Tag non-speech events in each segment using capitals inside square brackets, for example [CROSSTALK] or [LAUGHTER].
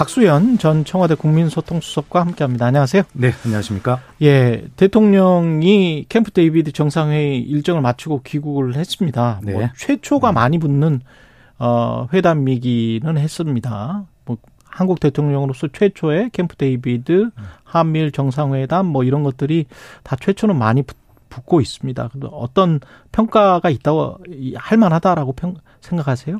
박수현 전 청와대 국민소통수석과 함께합니다. 안녕하세요. 네, 안녕하십니까? 예, 대통령이 캠프 데이비드 정상회의 일정을 마치고 귀국을 했습니다. 네. 뭐 최초가 많이 붙는 어 회담이기는 했습니다. 뭐 한국 대통령으로서 최초의 캠프 데이비드 한미일 정상회담 뭐 이런 것들이 다 최초는 많이 붙, 붙고 있습니다. 어떤 평가가 있다고 할 만하다라고 평, 생각하세요?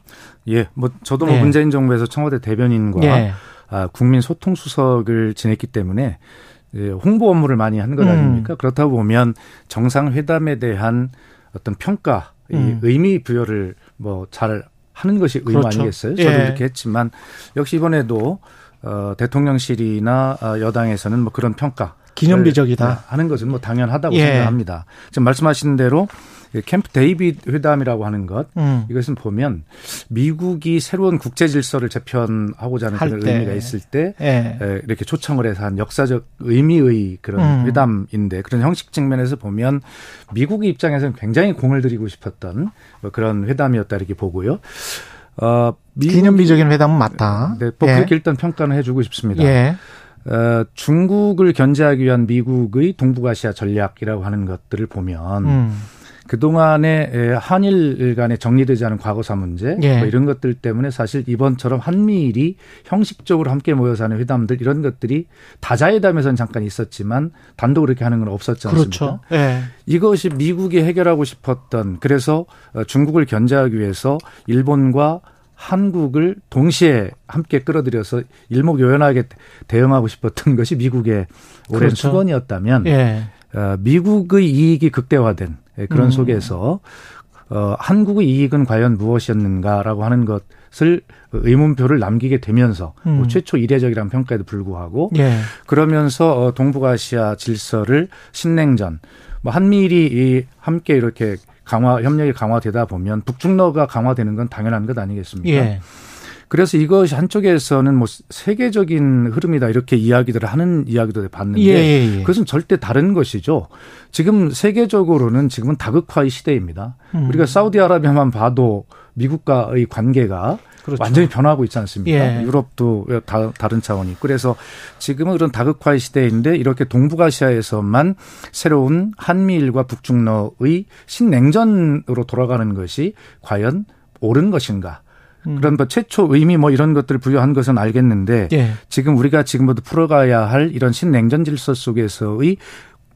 예, 뭐 저도 뭐 네. 문재인 정부에서 청와대 대변인과 예. 아, 국민 소통 수석을 지냈기 때문에 예, 홍보 업무를 많이 한것 음. 아닙니까? 그렇다 보면 정상회담에 대한 어떤 평가, 이 음. 의미 부여를 뭐 잘 하는 것이 의무 그렇죠. 아니겠어요? 저도 예. 그렇게 했지만 역시 이번에도 어, 대통령실이나 어, 여당에서는 뭐 그런 평가 기념비적이다. 네, 하는 것은 뭐 당연하다고 예. 생각합니다. 지금 말씀하신 대로 이 캠프 데이비드 회담이라고 하는 것 음. 이것은 보면 미국이 새로운 국제 질서를 재편하고자 하는 할 그런 때. 의미가 있을 때 예. 에, 이렇게 초청을 해서 한 역사적 의미의 그런 음. 회담인데 그런 형식 측면에서 보면 미국의 입장에서는 굉장히 공을 들이고 싶었던 뭐 그런 회담이었다 이렇게 보고요. 어, 기념비적인 회담은 맞다. 네, 뭐 예. 그렇게 일단 평가는 해주고 싶습니다. 예. 어, 중국을 견제하기 위한 미국의 동북아시아 전략이라고 하는 것들을 보면 음. 그동안에 에, 한일 간에 정리되지 않은 과거사 문제 예. 뭐 이런 것들 때문에 사실 이번처럼 한미일이 형식적으로 함께 모여서 하는 회담들 이런 것들이 다자회담에서는 잠깐 있었지만 단독 그렇게 하는 건 없었지 않습니까? 그렇죠. 예. 이것이 미국이 해결하고 싶었던 그래서 어, 중국을 견제하기 위해서 일본과 한국을 동시에 함께 끌어들여서 일목요연하게 대응하고 싶었던 것이 미국의 오랜 그렇죠. 수건이었다면 예. 어, 미국의 이익이 극대화된 예, 그런 음. 속에서 어, 한국의 이익은 과연 무엇이었는가라고 하는 것을 의문표를 남기게 되면서 뭐 음. 최초 이례적이라는 평가에도 불구하고 예. 그러면서 어, 동북아시아 질서를 신냉전 뭐 한미일이 이 함께 이렇게 강화 협력이 강화되다 보면 북중러가 강화되는 건 당연한 것 아니겠습니까? 예. 그래서 이것이 한쪽에서는 뭐 세계적인 흐름이다 이렇게 이야기들을 하는 이야기도 봤는데 예, 예, 예. 그것은 절대 다른 것이죠. 지금 세계적으로는 지금은 다극화의 시대입니다. 음. 우리가 사우디아라비아만 봐도 미국과의 관계가 그렇죠. 완전히 변하고 있지 않습니까? 예. 유럽도 다, 다른 차원이. 그래서 지금은 그런 다극화의 시대인데 이렇게 동북아시아에서만 새로운 한미일과 북중러의 신냉전으로 돌아가는 것이 과연 옳은 것인가? 음. 그런 뭐 최초 의미 뭐 이런 것들을 부여한 것은 알겠는데 예. 지금 우리가 지금부터 풀어가야 할 이런 신냉전 질서 속에서의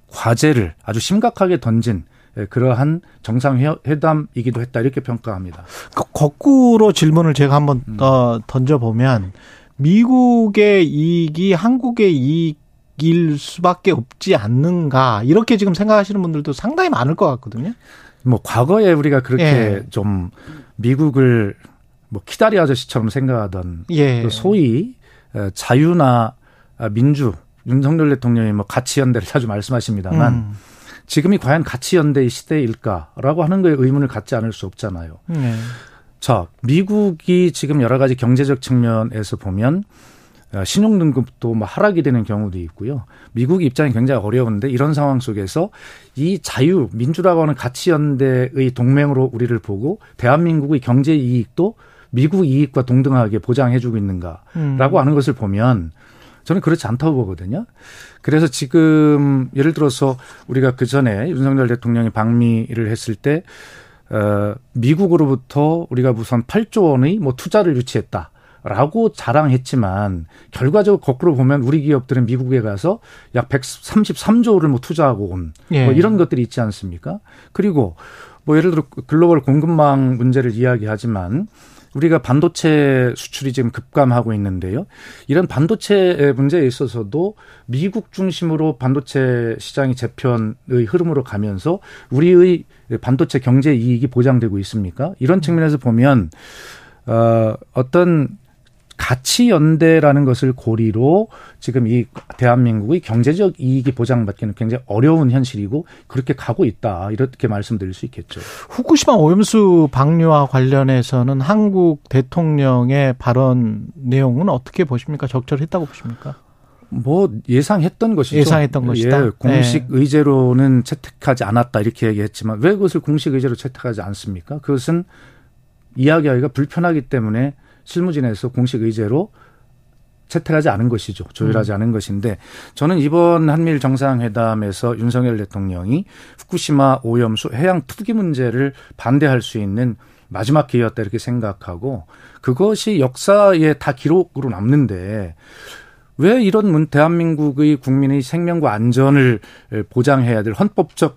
과제를 아주 심각하게 던진 예, 그러한 정상회담이기도 했다 이렇게 평가합니다. 그 거꾸로 질문을 제가 한번 음. 어, 던져보면 미국의 이익이 한국의 이익일 수밖에 없지 않는가 이렇게 지금 생각하시는 분들도 상당히 많을 것 같거든요. 뭐 과거에 우리가 그렇게 예. 좀 미국을 뭐 키다리 아저씨처럼 생각하던 예. 그 소위 어, 자유나 민주 윤석열 대통령이 뭐 가치 연대를 자주 말씀하십니다만 음. 지금이 과연 가치 연대의 시대일까라고 하는 거에 의문을 갖지 않을 수 없잖아요. 네. 자, 미국이 지금 여러 가지 경제적 측면에서 보면 어, 신용 등급도 뭐 하락이 되는 경우도 있고요. 미국 입장이 굉장히 어려운데 이런 상황 속에서 이 자유, 민주라고 하는 가치 연대의 동맹으로 우리를 보고 대한민국의 경제 이익도 미국 이익과 동등하게 보장해주고 있는가라고 음. 하는 것을 보면 저는 그렇지 않다고 보거든요. 그래서 지금 예를 들어서 우리가 그 전에 윤석열 대통령이 방미를 했을 때 어, 미국으로부터 우리가 우선 8조 원의 뭐 투자를 유치했다. 라고 자랑했지만 결과적으로 거꾸로 보면 우리 기업들은 미국에 가서 약 133조를 뭐 투자하고 온 예. 뭐 이런 것들이 있지 않습니까? 그리고 뭐 예를 들어 글로벌 공급망 문제를 이야기하지만 우리가 반도체 수출이 지금 급감하고 있는데요. 이런 반도체 문제에 있어서도 미국 중심으로 반도체 시장이 재편의 흐름으로 가면서 우리의 반도체 경제 이익이 보장되고 있습니까? 이런 측면에서 보면 어 어떤 가치 연대라는 것을 고리로 지금 이 대한민국의 경제적 이익이 보장받기는 굉장히 어려운 현실이고 그렇게 가고 있다 이렇게 말씀드릴 수 있겠죠. 후쿠시마 오염수 방류와 관련해서는 한국 대통령의 발언 내용은 어떻게 보십니까? 적절했다고 보십니까? 뭐 예상했던 것이죠. 예상했던 것이다. 예, 공식 네. 의제로는 채택하지 않았다 이렇게 얘기했지만 왜 그것을 공식 의제로 채택하지 않습니까? 그것은 이야기하기가 불편하기 때문에 실무진에서 공식 의제로 채택하지 않은 것이죠. 조율하지 음. 않은 것인데 저는 이번 한미일 정상회담에서 윤석열 대통령이 후쿠시마 오염수 해양 투기 문제를 반대할 수 있는 마지막 기회였다 이렇게 생각하고 그것이 역사에 다 기록으로 남는데 왜 이런 문 대한민국의 국민의 생명과 안전을 보장해야 될 헌법적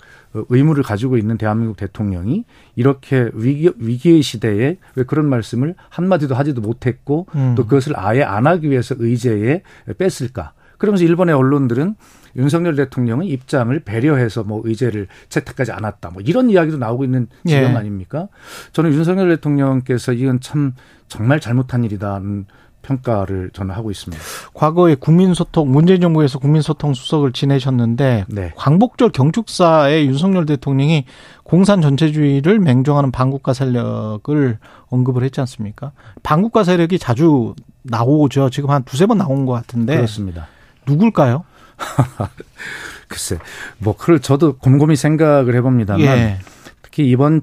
의무를 가지고 있는 대한민국 대통령이 이렇게 위기, 위기의 시대에 왜 그런 말씀을 한마디도 하지도 못했고 음. 또 그것을 아예 안 하기 위해서 의제에 뺐을까. 그러면서 일본의 언론들은 윤석열 대통령의 입장을 배려해서 뭐 의제를 채택하지 않았다. 뭐 이런 이야기도 나오고 있는 지경 예. 아닙니까? 저는 윤석열 대통령께서 이건 참 정말 잘못한 일이다는 평가를 저는 하고 있습니다. 과거에 국민소통 문재인 정부에서 국민소통 수석을 지내셨는데 네. 광복절 경축사에 윤석열 대통령이 공산 전체주의를 맹종하는 반국가 세력을 언급을 했지 않습니까? 반국가 세력이 자주 나오죠. 지금 한 두세 번 나온 것 같은데 그렇습니다. 누굴까요? [LAUGHS] 글쎄, 뭐 그걸 저도 곰곰이 생각을 해봅니다만 예. 특히 이번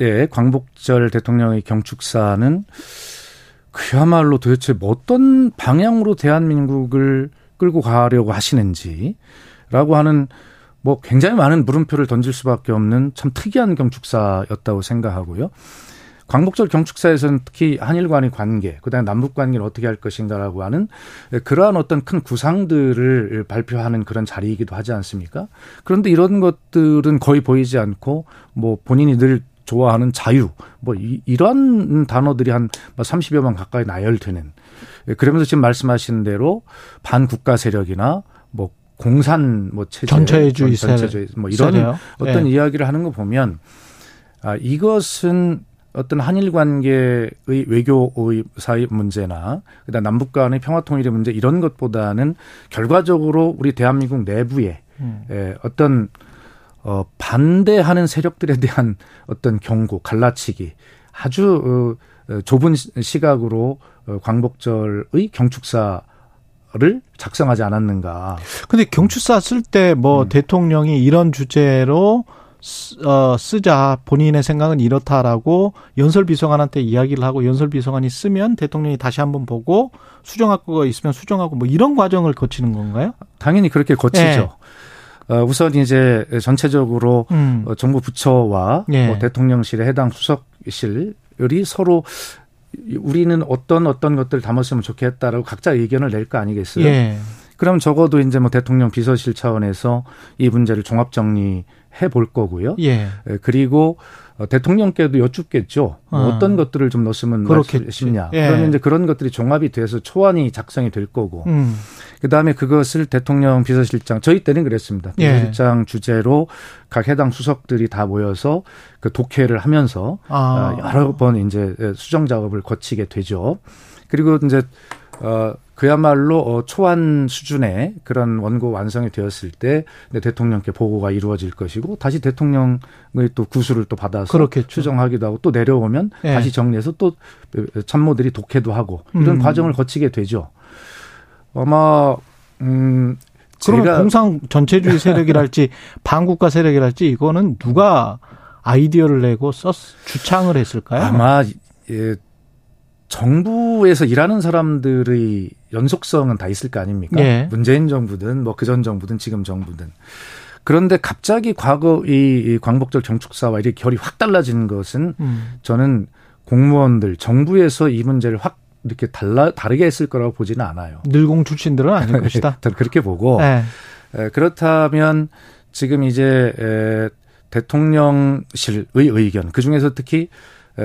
에 광복절 대통령의 경축사는 그야말로 도대체 뭐 어떤 방향으로 대한민국을 끌고 가려고 하시는지라고 하는 뭐 굉장히 많은 물음표를 던질 수밖에 없는 참 특이한 경축사였다고 생각하고요. 광복절 경축사에서는 특히 한일 간의 관계, 그다음에 남북 관계를 어떻게 할 것인가라고 하는 그러한 어떤 큰 구상들을 발표하는 그런 자리이기도 하지 않습니까? 그런데 이런 것들은 거의 보이지 않고 뭐 본인이 늘 좋아하는 자유 뭐 이, 이런 단어들이 한 30여만 뭐 가까이 나열되는 예, 그러면서 지금 말씀하신 대로 반국가 세력이나 뭐 공산 뭐 체제 전체주의 전체주의 뭐 이런 세력. 어떤 네. 이야기를 하는 거 보면 아 이것은 어떤 한일 관계의 외교의 사이 문제나 그다음 남북 간의 평화 통일의 문제 이런 것보다는 결과적으로 우리 대한민국 내부에 음. 예, 어떤 어, 반대하는 세력들에 대한 어떤 경고, 갈라치기 아주 어, 좁은 시각으로 어, 광복절의 경축사 를 작성하지 않았는가. 근데 경축사 쓸 때뭐 음. 대통령이 이런 주제로 어, 쓰자 본인의 생각은 이렇다라고 연설 비서관한테 이야기를 하고 연설 비서관이 쓰면 대통령이 다시 한번 보고 수정할 거 있으면 수정하고 뭐 이런 과정을 거치는 건가요? 당연히 그렇게 거치죠. 네. 어, 우선 이제 전체적으로 음. 어, 정부 부처와 예. 뭐 대통령실의 해당 수석실이 서로 우리는 어떤 어떤 것들 담았으면 좋겠다라고 각자 의견을 낼 거 아니겠어요? 예. 그럼 적어도 이제 뭐 대통령 비서실 차원에서 이 문제를 종합 정리해 볼 거고요. 예. 예 그리고 어, 대통령께도 여쭙겠죠. 뭐 어. 떤 것들을 좀 넣었으면 좋겠냐. 예. 그러면 이제 그런 것들이 종합이 돼서 초안이 작성이 될 거고. 음. 그 다음에 그것을 대통령 비서실장 저희 때는 그랬습니다. 예. 비서실장 예. 주제로 각 해당 수석들이 다 모여서 그 독해를 하면서 아. 어, 여러 번 이제 수정 작업을 거치게 되죠. 그리고 이제 어 그야말로 어, 초안 수준의 그런 원고 완성이 되었을 때 대통령께 보고가 이루어질 것이고 다시 대통령의 또 구수를 또 받아서 그렇겠죠. 추정하기도 하고 또 내려오면 네. 다시 정리해서 또 참모들이 독해도 하고 이런 음. 과정을 거치게 되죠. 아마 음 그러면 공상 전체주의 세력이랄지 [LAUGHS] 반국가 세력이랄지 이거는 누가 아이디어를 내고 썼 주창을 했을까요? 아마 예, 정부에서 일하는 사람들의 연속성은 다 있을 거 아닙니까? 예. 문재인 정부든 뭐 그전 정부든 지금 정부든. 그런데 갑자기 과거 이 광복절 경축사와 이렇게 결이 확 달라지는 것은 음. 저는 공무원들 정부에서 이 문제를 확 이렇게 달라 다르게 했을 거라고 보지는 않아요. 늘공 출신들은 아닐 [LAUGHS] 것이다. 저는 그렇게 보고 네. 에, 그렇다면 지금 이제 에, 대통령실의 의견 그 중에서 특히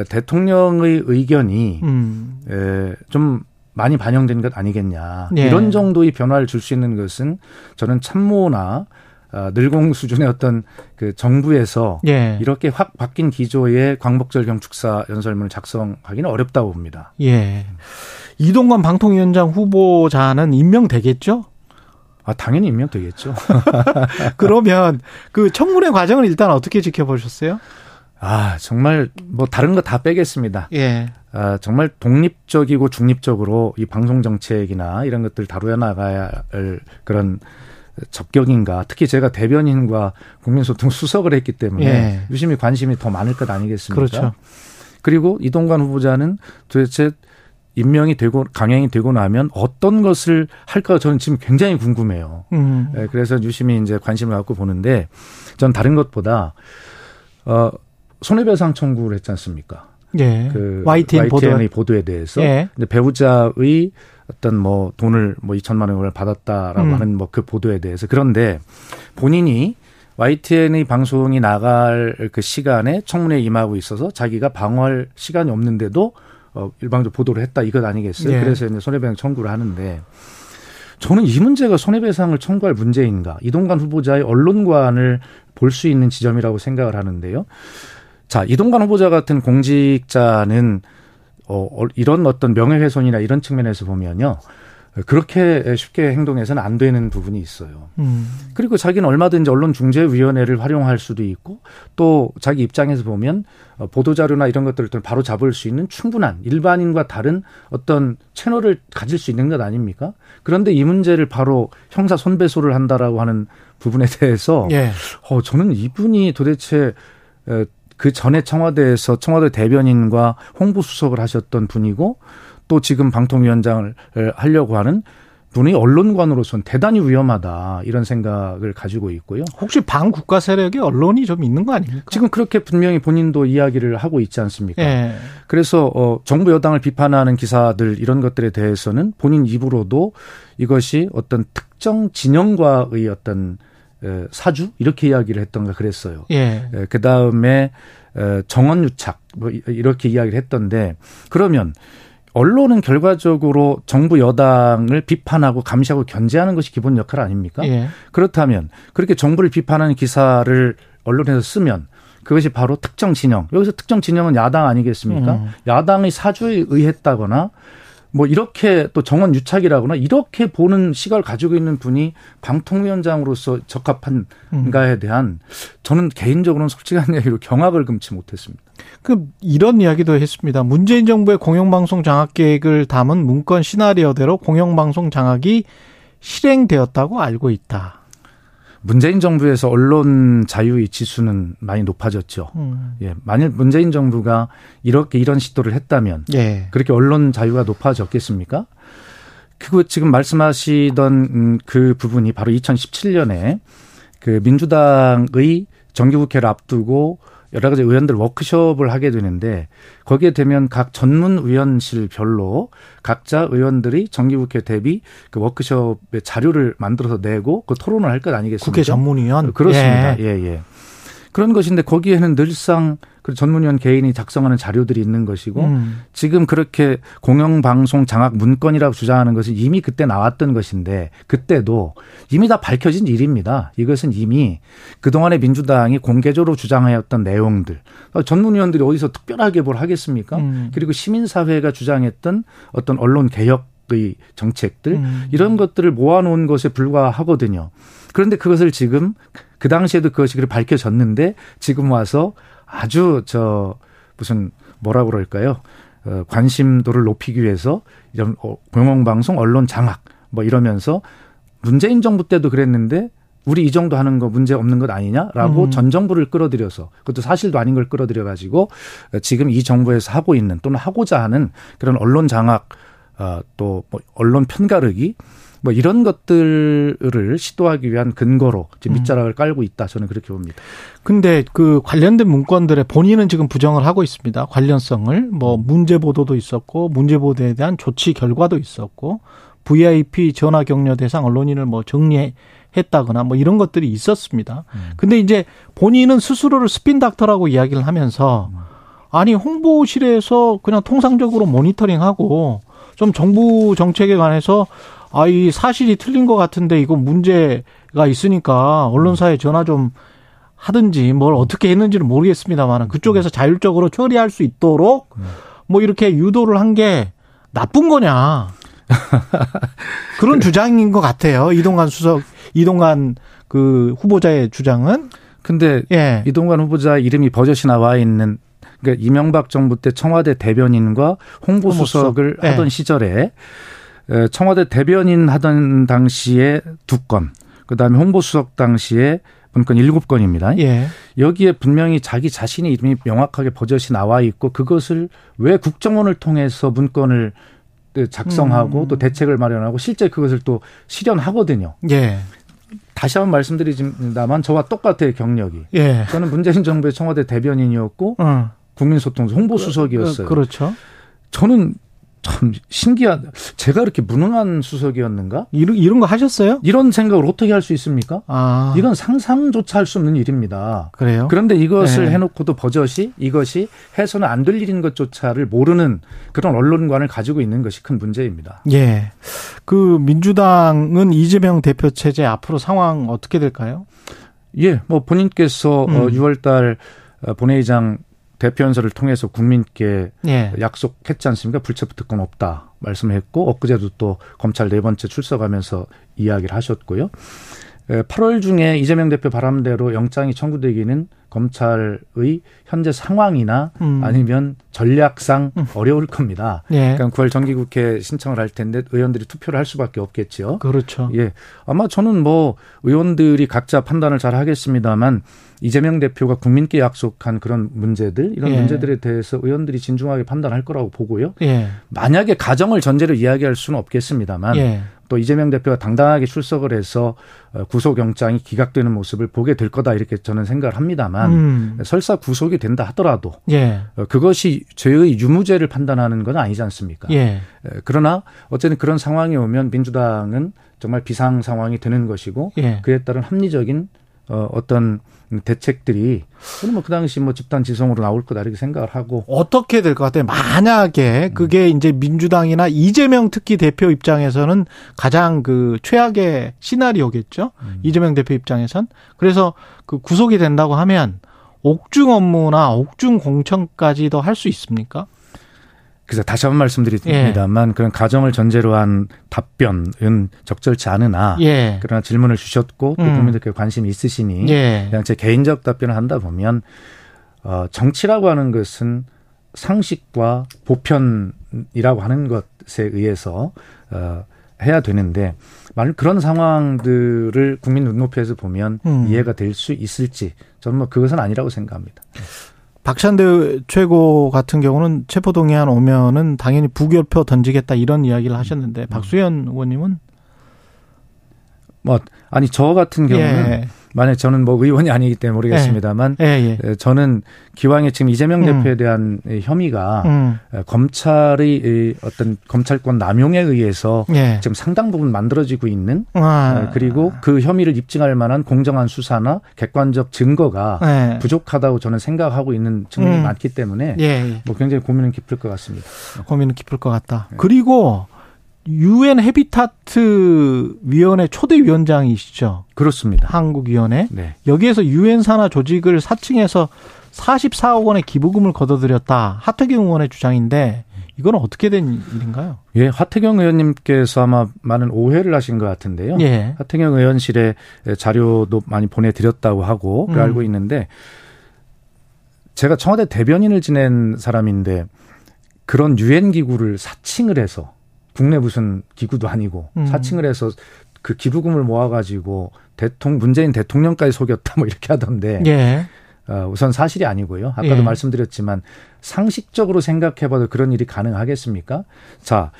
대통령의 의견이 음. 에, 좀 많이 반영된 것 아니겠냐. 예. 이런 정도의 변화를 줄 수 있는 것은 저는 참모나 아, 늘공 수준의 어떤 그 정부에서 예. 이렇게 확 바뀐 기조의 광복절 경축사 연설문을 작성하기는 어렵다고 봅니다. 예. 이동관 방통위원장 후보자는 임명되겠죠? 아, 당연히 임명되겠죠. [LAUGHS] 그러면 그 청문회 과정을 일단 어떻게 지켜보셨어요? 아, 정말 뭐 다른 거 다 빼겠습니다. 예. 아, 정말 독립적이고 중립적으로 이 방송 정책이나 이런 것들 다루어 나가야 할 그런 적격인가. 특히 제가 대변인과 국민소통 수석을 했기 때문에 예. 유심히 관심이 더 많을 것 아니겠습니까? 그렇죠. 그리고 이동관 후보자는 도대체 임명이 되고 강행이 되고 나면 어떤 것을 할까 저는 지금 굉장히 궁금해요. 음. 예, 그래서 유심히 이제 관심을 갖고 보는데 전 다른 것보다 어 손해배상 청구를 했지 않습니까? 예. 그 YTN 보도. YTN의 보도에 대해서 예. 배우자의 어떤 뭐 돈을 뭐 2천만 원을 받았다라고 음. 하는 뭐 그 보도에 대해서 그런데 본인이 YTN의 방송이 나갈 그 시간에 청문회에 임하고 있어서 자기가 방어할 시간이 없는데도 어 일방적 보도를 했다 이것 아니겠어요? 예. 그래서 이제 손해배상 청구를 하는데 저는 이 문제가 손해배상을 청구할 문제인가? 이동관 후보자의 언론관을 볼 수 있는 지점이라고 생각을 하는데요. 자, 이동관 후보자 같은 공직자는 어, 어, 이런 어떤 명예훼손이나 이런 측면에서 보면요. 그렇게 쉽게 행동해서는 안 되는 부분이 있어요. 음. 그리고 자기는 얼마든지 언론중재위원회를 활용할 수도 있고 또 자기 입장에서 보면 어, 보도자료나 이런 것들을 바로 잡을 수 있는 충분한 일반인과 다른 어떤 채널을 가질 수 있는 것 아닙니까? 그런데 이 문제를 바로 형사 손배소를 한다라고 하는 부분에 대해서 예. 어, 저는 이분이 도대체 어, 그 전에 청와대에서 청와대 대변인과 홍보수석을 하셨던 분이고 또 지금 방통위원장을 하려고 하는 분이 언론관으로서는 대단히 위험하다 이런 생각을 가지고 있고요. 혹시 반국가 세력의 언론이 좀 있는 거 아닙니까? 지금 그렇게 분명히 본인도 이야기를 하고 있지 않습니까? 예. 그래서 어 정부 여당을 비판하는 기사들 이런 것들에 대해서는 본인 입으로도 이것이 어떤 특정 진영과의 어떤 에, 사주 이렇게 이야기를 했던가 그랬어요. 예. 그 다음에 정원 유착 뭐 이- 이렇게 이야기를 했던데 그러면 언론은 결과적으로 정부 여당을 비판하고 감시하고 견제하는 것이 기본 역할 아닙니까? 예. 그렇다면 그렇게 정부를 비판하는 기사를 언론에서 쓰면 그것이 바로 특정 진영. 여기서 특정 진영은 야당 아니겠습니까? 음. 야당의 사주에 의했다거나 뭐 이렇게 또 정원 유착이라거나 이렇게 보는 시각을 가지고 있는 분이 방통위원장으로서 적합한가에 대한 저는 개인적으로는 솔직한 [LAUGHS] 얘기로 경악을 금치 못했습니다. 그 이런 이야기도 했습니다. 문재인 정부의 공영방송 장악 계획을 담은 문건 시나리오대로 공영방송 장악이 실행되었다고 알고 있다. 문재인 정부에서 언론 자유의 지수는 많이 높아졌죠. 음. 예, 만일 문재인 정부가 이렇게 이런 시도를 했다면 예. 그렇게 언론 자유가 높아졌겠습니까? 그거 지금 말씀하시던 음, 그 부분이 바로 2017년에 그 민주당의 정기국회를 앞두고 여러 가지 의원들 워크숍을 하게 되는데 거기에 되면 각 전문위원실별로 각자 의원들이 정기국회 대비 그 워크숍의 자료를 만들어서 내고 그 토론을 할 것 아니겠습니까? 국회 전문위원 그렇습니다. 예. 예, 예. 그런 것인데 거기에는 늘상 그 전문위원 개인이 작성하는 자료들이 있는 것이고 음. 지금 그렇게 공영방송 장악 문건이라고 주장하는 것은 이미 그때 나왔던 것인데 그때도 이미 다 밝혀진 일입니다. 이것은 이미 그동안의 민주당이 공개적으로 주장하였던 내용들. 어, 전문위원들이 어디서 특별하게 뭘 하겠습니까? 음. 그리고 시민사회가 주장했던 어떤 언론 개혁 의 정책들 음. 이런 것들을 모아놓은 것에 불과하거든요. 그런데 그것을 지금 그 당시에도 그것이 그렇게 밝혀졌는데 지금 와서 아주 저 무슨 뭐라 그럴까요? 어, 관심도를 높이기 위해서 이런 어, 공영방송 언론 장악 뭐 이러면서 문재인 정부 때도 그랬는데 우리 이 정도 하는 거 문제 없는 것 아니냐라고 음. 전 정부를 끌어들여서 그것도 사실도 아닌 걸 끌어들여 가지고 지금 이 정부에서 하고 있는 또는 하고자 하는 그런 언론 장악 어, 또 뭐 언론 편가르기 뭐 이런 것들을 시도하기 위한 근거로 지금 밑자락을 깔고 있다 저는 그렇게 봅니다. 근데 그 관련된 문건들에 본인은 지금 부정을 하고 있습니다. 관련성을 뭐 문제 보도도 있었고 문제 보도에 대한 조치 결과도 있었고 VIP 전화 격려 대상 언론인을 뭐 정리했다거나 뭐 이런 것들이 있었습니다. 근데 이제 본인은 스스로를 스핀 닥터라고 이야기를 하면서 아니 홍보실에서 그냥 통상적으로 모니터링하고 좀 정부 정책에 관해서 아 이 사실이 틀린 것 같은데 이거 문제 문제가 있으니까 언론사에 전화 좀 하든지 뭘 어떻게 했는지는 모르겠습니다만 그쪽에서 자율적으로 처리할 수 있도록 뭐 이렇게 유도를 한 게 나쁜 거냐. [LAUGHS] 그런 주장인 것 같아요. 이동관 수석, 이동관 그 후보자의 주장은. 근데 예. 이동관 후보자 이름이 버젓이 나와 있는 그러니까 이명박 정부 때 청와대 대변인과 홍보수석을 네. 하던 시절에 청와대 대변인 하던 당시에 두 건, 그 다음에 홍보수석 당시에 문건 일곱 건입니다. 예. 여기에 분명히 자기 자신의 이름이 명확하게 버젓이 나와 있고 그것을 왜 국정원을 통해서 문건을 작성하고 음. 또 대책을 마련하고 실제 그것을 또 실현하거든요. 예. 다시 한번 말씀드리지만 저와 똑같아요 경력이. 예. 저는 문재인 정부의 청와대 대변인이었고 어. 국민소통 홍보수석이었어요. 그 렇죠. 저는 참 신기한 제가 이렇게 무능한 수석이었는가? 이런 이런 거 하셨어요? 이런 생각을 어떻게 할 수 있습니까? 아. 이건 상상조차 할 수 없는 일입니다. 그래요? 그런데 이것을 네. 해놓고도 버젓이 이것이 해서는 안 될 일인 것조차를 모르는 그런 언론관을 가지고 있는 것이 큰 문제입니다. 예. 그 민주당은 이재명 대표 체제 앞으로 상황 어떻게 될까요? 예, 뭐 본인께서 음. 6월달 어, 본회의장 대표 연설을 통해서 국민께 예. 약속했지 않습니까? 불체포 특권 없다 말씀했고 엊그제도 또 검찰 네 번째 출석하면서 이야기를 하셨고요. 8월 중에 이재명 대표 바람대로 영장이 청구되기는 검찰의 현재 상황이나 음. 아니면 전략상 음. 어려울 겁니다. 예. 그러니까 9월 정기국회 신청을 할 텐데 의원들이 투표를 할 수밖에 없겠죠. 그렇죠. 예. 아마 저는 뭐 의원들이 각자 판단을 잘 하겠습니다만 이재명 대표가 국민께 약속한 그런 문제들 이런 예. 문제들에 대해서 의원들이 진중하게 판단할 거라고 보고요. 예. 만약에 가정을 전제로 이야기할 수는 없겠습니다만 예. 또 이재명 대표가 당당하게 출석을 해서 어, 구속영장이 기각되는 모습을 보게 될 거다 이렇게 저는 생각을 합니다만 음. 설사 구속이 된다 하더라도 예. 어, 그것이 죄의 유무죄를 판단하는 건 아니지 않습니까? 예. 그러나 어쨌든 그런 상황이 오면 민주당은 정말 비상 상황이 되는 것이고 예. 그에 따른 합리적인 어, 어떤 대책들이 저는 뭐그 당시 뭐 집단 지성으로 나올 거다 이렇게 생각을 하고 어떻게 될 것 같아요? 만약에 그게 음. 이제 민주당이나 이재명 특히 대표 입장에서는 가장 그 최악의 시나리오겠죠. 음. 이재명 대표 입장에선 그래서 그 구속이 된다고 하면 옥중 업무나 옥중 공천까지도 할 수 있습니까? 그래서 다시 한 번 말씀드립니다만 예. 그런 가정을 전제로 한 답변은 적절치 않으나 예. 그러나 질문을 주셨고 또 음. 국민들께 관심이 있으시니 예. 그냥 제 개인적 답변을 한다 보면 어 정치라고 하는 것은 상식과 보편이라고 하는 것에 의해서 어 해야 되는데 만약 그런 상황들을 국민 눈높이에서 보면 음. 이해가 될 수 있을지 저는 뭐 그것은 아니라고 생각합니다. 박찬대 최고 같은 경우는 체포동의안 오면은 당연히 부결표 던지겠다 이런 이야기를 하셨는데 음. 박수현 의원님은 뭐 아니 저 같은 경우는 예. 만약 저는 뭐 의원이 아니기 때문에 모르겠습니다만 예. 예, 예. 저는 기왕에 지금 이재명 음. 대표에 대한 혐의가 음. 검찰의 어떤 검찰권 남용에 의해서 예. 지금 상당 부분 만들어지고 있는 아. 그리고 그 혐의를 입증할 만한 공정한 수사나 객관적 증거가 예. 부족하다고 저는 생각하고 있는 측면이 음. 많기 때문에 예, 뭐 굉장히 고민은 깊을 것 같습니다. 고민은 깊을 것 같다. 그리고 유엔 헤비타트 위원회 초대 위원장이시죠? 그렇습니다. 한국 위원회. 네. 여기에서 유엔 산하 조직을 사칭해서 44억 원의 기부금을 거둬들였다. 하태경 의원의 주장인데 이건 어떻게 된 일인가요? 예, 하태경 의원님께서 아마 많은 오해를 하신 것 같은데요. 예. 하태경 의원실에 자료도 많이 보내드렸다고 하고 음. 알고 있는데 제가 청와대 대변인을 지낸 사람인데 그런 유엔 기구를 사칭을 해서 국내 무슨 기구도 아니고 음. 사칭을 해서 그 기부금을 모아가지고 대통령 문재인 대통령까지 속였다 뭐 이렇게 하던데 예. 어, 우선 사실이 아니고요. 아까도 예. 말씀드렸지만 상식적으로 생각해봐도 그런 일이 가능하겠습니까? 자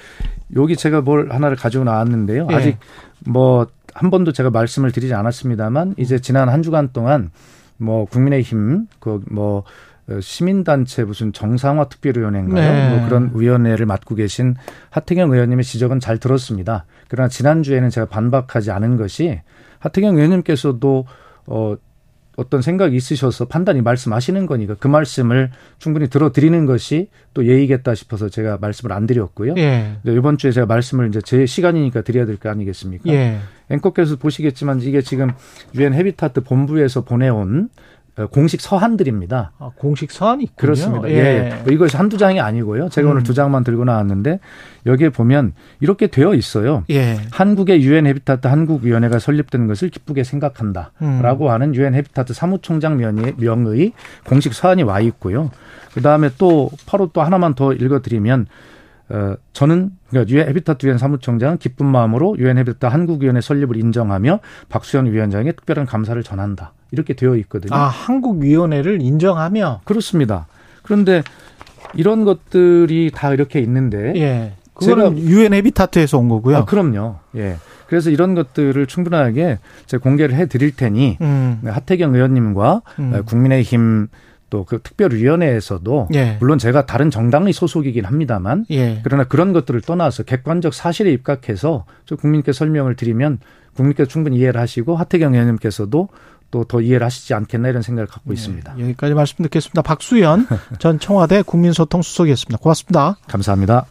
여기 제가 뭘 하나를 가지고 나왔는데요. 예. 아직 뭐 한 번도 제가 말씀을 드리지 않았습니다만 이제 지난 한 주간 동안 뭐 국민의힘 그뭐 어, 시민단체 무슨 정상화 특별위원회인가요? 네. 뭐 그런 위원회를 맡고 계신 하태경 의원님의 지적은 잘 들었습니다. 그러나 지난주에는 제가 반박하지 않은 것이 하태경 의원님께서도 어 어떤 생각이 있으셔서 판단이 말씀하시는 거니까 그 말씀을 충분히 들어드리는 것이 또 예의겠다 싶어서 제가 말씀을 안 드렸고요. 예. 이번 주에 제가 말씀을 이제 제 시간이니까 드려야 될 거 아니겠습니까? 예. 앵커께서 보시겠지만 이게 지금 유엔 헤비타트 본부에서 보내온 어, 공식 서한들입니다. 아, 공식 서한이 있군요. 그렇습니다. 예. 뭐 이것이 한두 장이 아니고요. 제가 음. 오늘 두 장만 들고 나왔는데 여기에 보면 이렇게 되어 있어요. 예. 한국의 유엔 헤비타트 한국위원회가 설립되는 것을 기쁘게 생각한다라고 음. 하는 유엔 헤비타트 사무총장 명의, 명의 공식 서한이 와 있고요. 그 다음에 또 바로 또 하나만 더 읽어드리면 어, 저는 그러니까 유엔 헤비타트 유엔 사무총장은 기쁜 마음으로 유엔 헤비타트 한국위원회 설립을 인정하며 박수현 위원장에 특별한 감사를 전한다. 이렇게 되어 있거든요. 아, 한국위원회를 인정하며 그렇습니다. 그런데 이런 것들이 다 이렇게 있는데 예. 그거는 유엔 헤비타트에서 온 거고요. 아, 그럼요. 예. 그래서 이런 것들을 충분하게 제가 공개를 해 드릴 테니 음. 하태경 의원님과 음. 국민의힘 또 그 특별위원회에서도 예. 물론 제가 다른 정당의 소속이긴 합니다만 예. 그러나 그런 것들을 떠나서 객관적 사실에 입각해서 저 국민께 설명을 드리면 국민께서 충분히 이해를 하시고 하태경 의원님께서도 또 더 이해를 하시지 않겠나 이런 생각을 갖고 있습니다. 여기까지 말씀 듣겠습니다. 박수현 전 청와대 국민소통 수석이었습니다. 고맙습니다. 감사합니다.